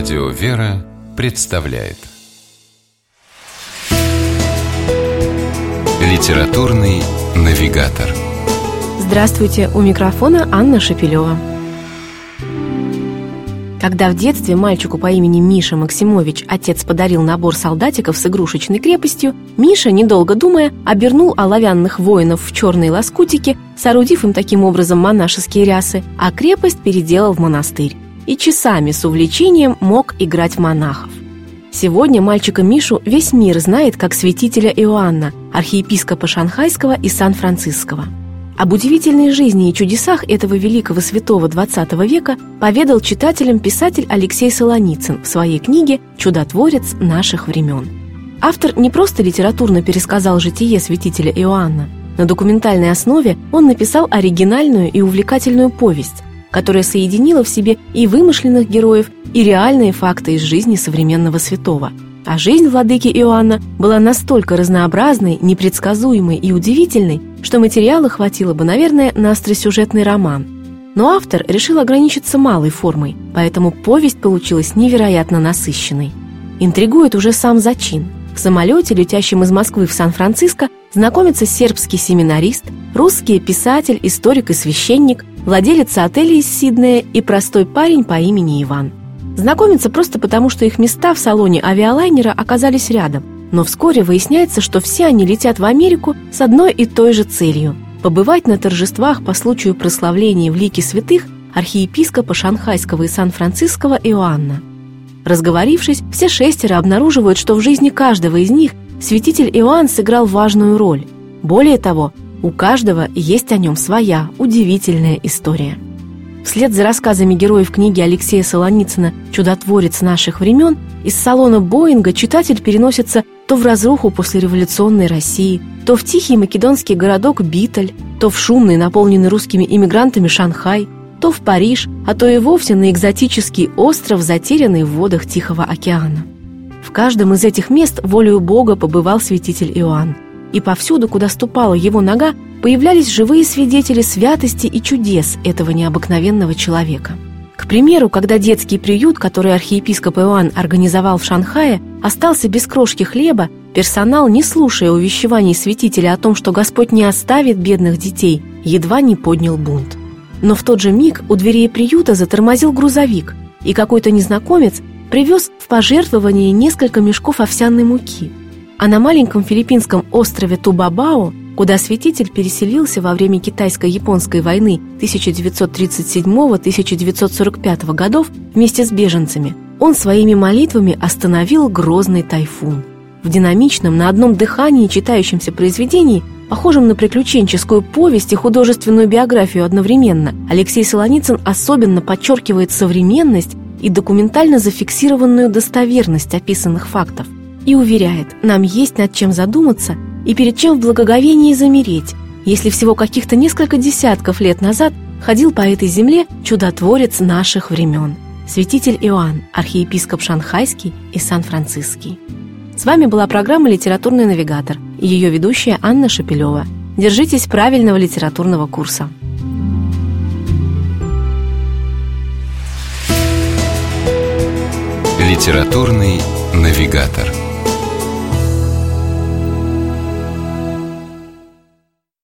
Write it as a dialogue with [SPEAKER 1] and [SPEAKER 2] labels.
[SPEAKER 1] Радио «Вера» представляет. Литературный навигатор.
[SPEAKER 2] Здравствуйте, у микрофона Анна Шапилева. Когда в детстве мальчику по имени Миша Максимович отец подарил набор солдатиков с игрушечной крепостью, Миша, недолго думая, обернул оловянных воинов в черные лоскутики, соорудив им таким образом монашеские рясы, а крепость переделал в монастырь и часами с увлечением мог играть монахов. Сегодня мальчика Мишу весь мир знает как святителя Иоанна, архиепископа Шанхайского и Сан-Франциского. Об удивительной жизни и чудесах этого великого святого XX века поведал читателям писатель Алексей Солоницын в своей книге «Чудотворец наших времен». Автор не просто литературно пересказал житие святителя Иоанна. На документальной основе он написал оригинальную и увлекательную повесть, которая соединила в себе и вымышленных героев, и реальные факты из жизни современного святого. А жизнь владыки Иоанна была настолько разнообразной, непредсказуемой и удивительной, что материала хватило бы, наверное, на остросюжетный роман. Но автор решил ограничиться малой формой, поэтому повесть получилась невероятно насыщенной. Интригует уже сам зачин. В самолете, летящем из Москвы в Сан-Франциско, знакомится сербский семинарист, русский писатель, историк и священник, владелец отеля из Сиднея и простой парень по имени Иван. Знакомятся просто потому, что их места в салоне авиалайнера оказались рядом, но вскоре выясняется, что все они летят в Америку с одной и той же целью – побывать на торжествах по случаю прославления в лике святых архиепископа Шанхайского и Сан-Франциского Иоанна. Разговорившись, все шестеро обнаруживают, что в жизни каждого из них святитель Иоанн сыграл важную роль. Более того, у каждого есть о нем своя удивительная история. Вслед за рассказами героев книги Алексея Солоницына «Чудотворец наших времен» из салона Боинга читатель переносится то в разруху после революционной России, то в тихий македонский городок Биталь, то в шумный, наполненный русскими иммигрантами Шанхай, то в Париж, а то и вовсе на экзотический остров, затерянный в водах Тихого океана. В каждом из этих мест волею Бога побывал святитель Иоанн – и повсюду, куда ступала его нога, появлялись живые свидетели святости и чудес этого необыкновенного человека. К примеру, когда детский приют, который архиепископ Иоанн организовал в Шанхае, остался без крошки хлеба, персонал, не слушая увещеваний святителя о том, что Господь не оставит бедных детей, едва не поднял бунт. Но в тот же миг у дверей приюта затормозил грузовик, и какой-то незнакомец привез в пожертвование несколько мешков овсяной муки – а на маленьком филиппинском острове Тубабао, куда святитель переселился во время китайско-японской войны 1937-1945 годов вместе с беженцами, он своими молитвами остановил грозный тайфун. В динамичном, на одном дыхании читающемся произведении, похожем на приключенческую повесть и художественную биографию одновременно, Алексей Солоницын особенно подчеркивает современность и документально зафиксированную достоверность описанных фактов – и уверяет, нам есть над чем задуматься и перед чем в благоговении замереть, если всего каких-то несколько десятков лет назад ходил по этой земле чудотворец наших времен, святитель Иоанн, архиепископ Шанхайский и Сан-Франциский. С вами была программа «Литературный навигатор» и ее ведущая Анна Шапилева. Держитесь правильного литературного курса.
[SPEAKER 1] Литературный навигатор.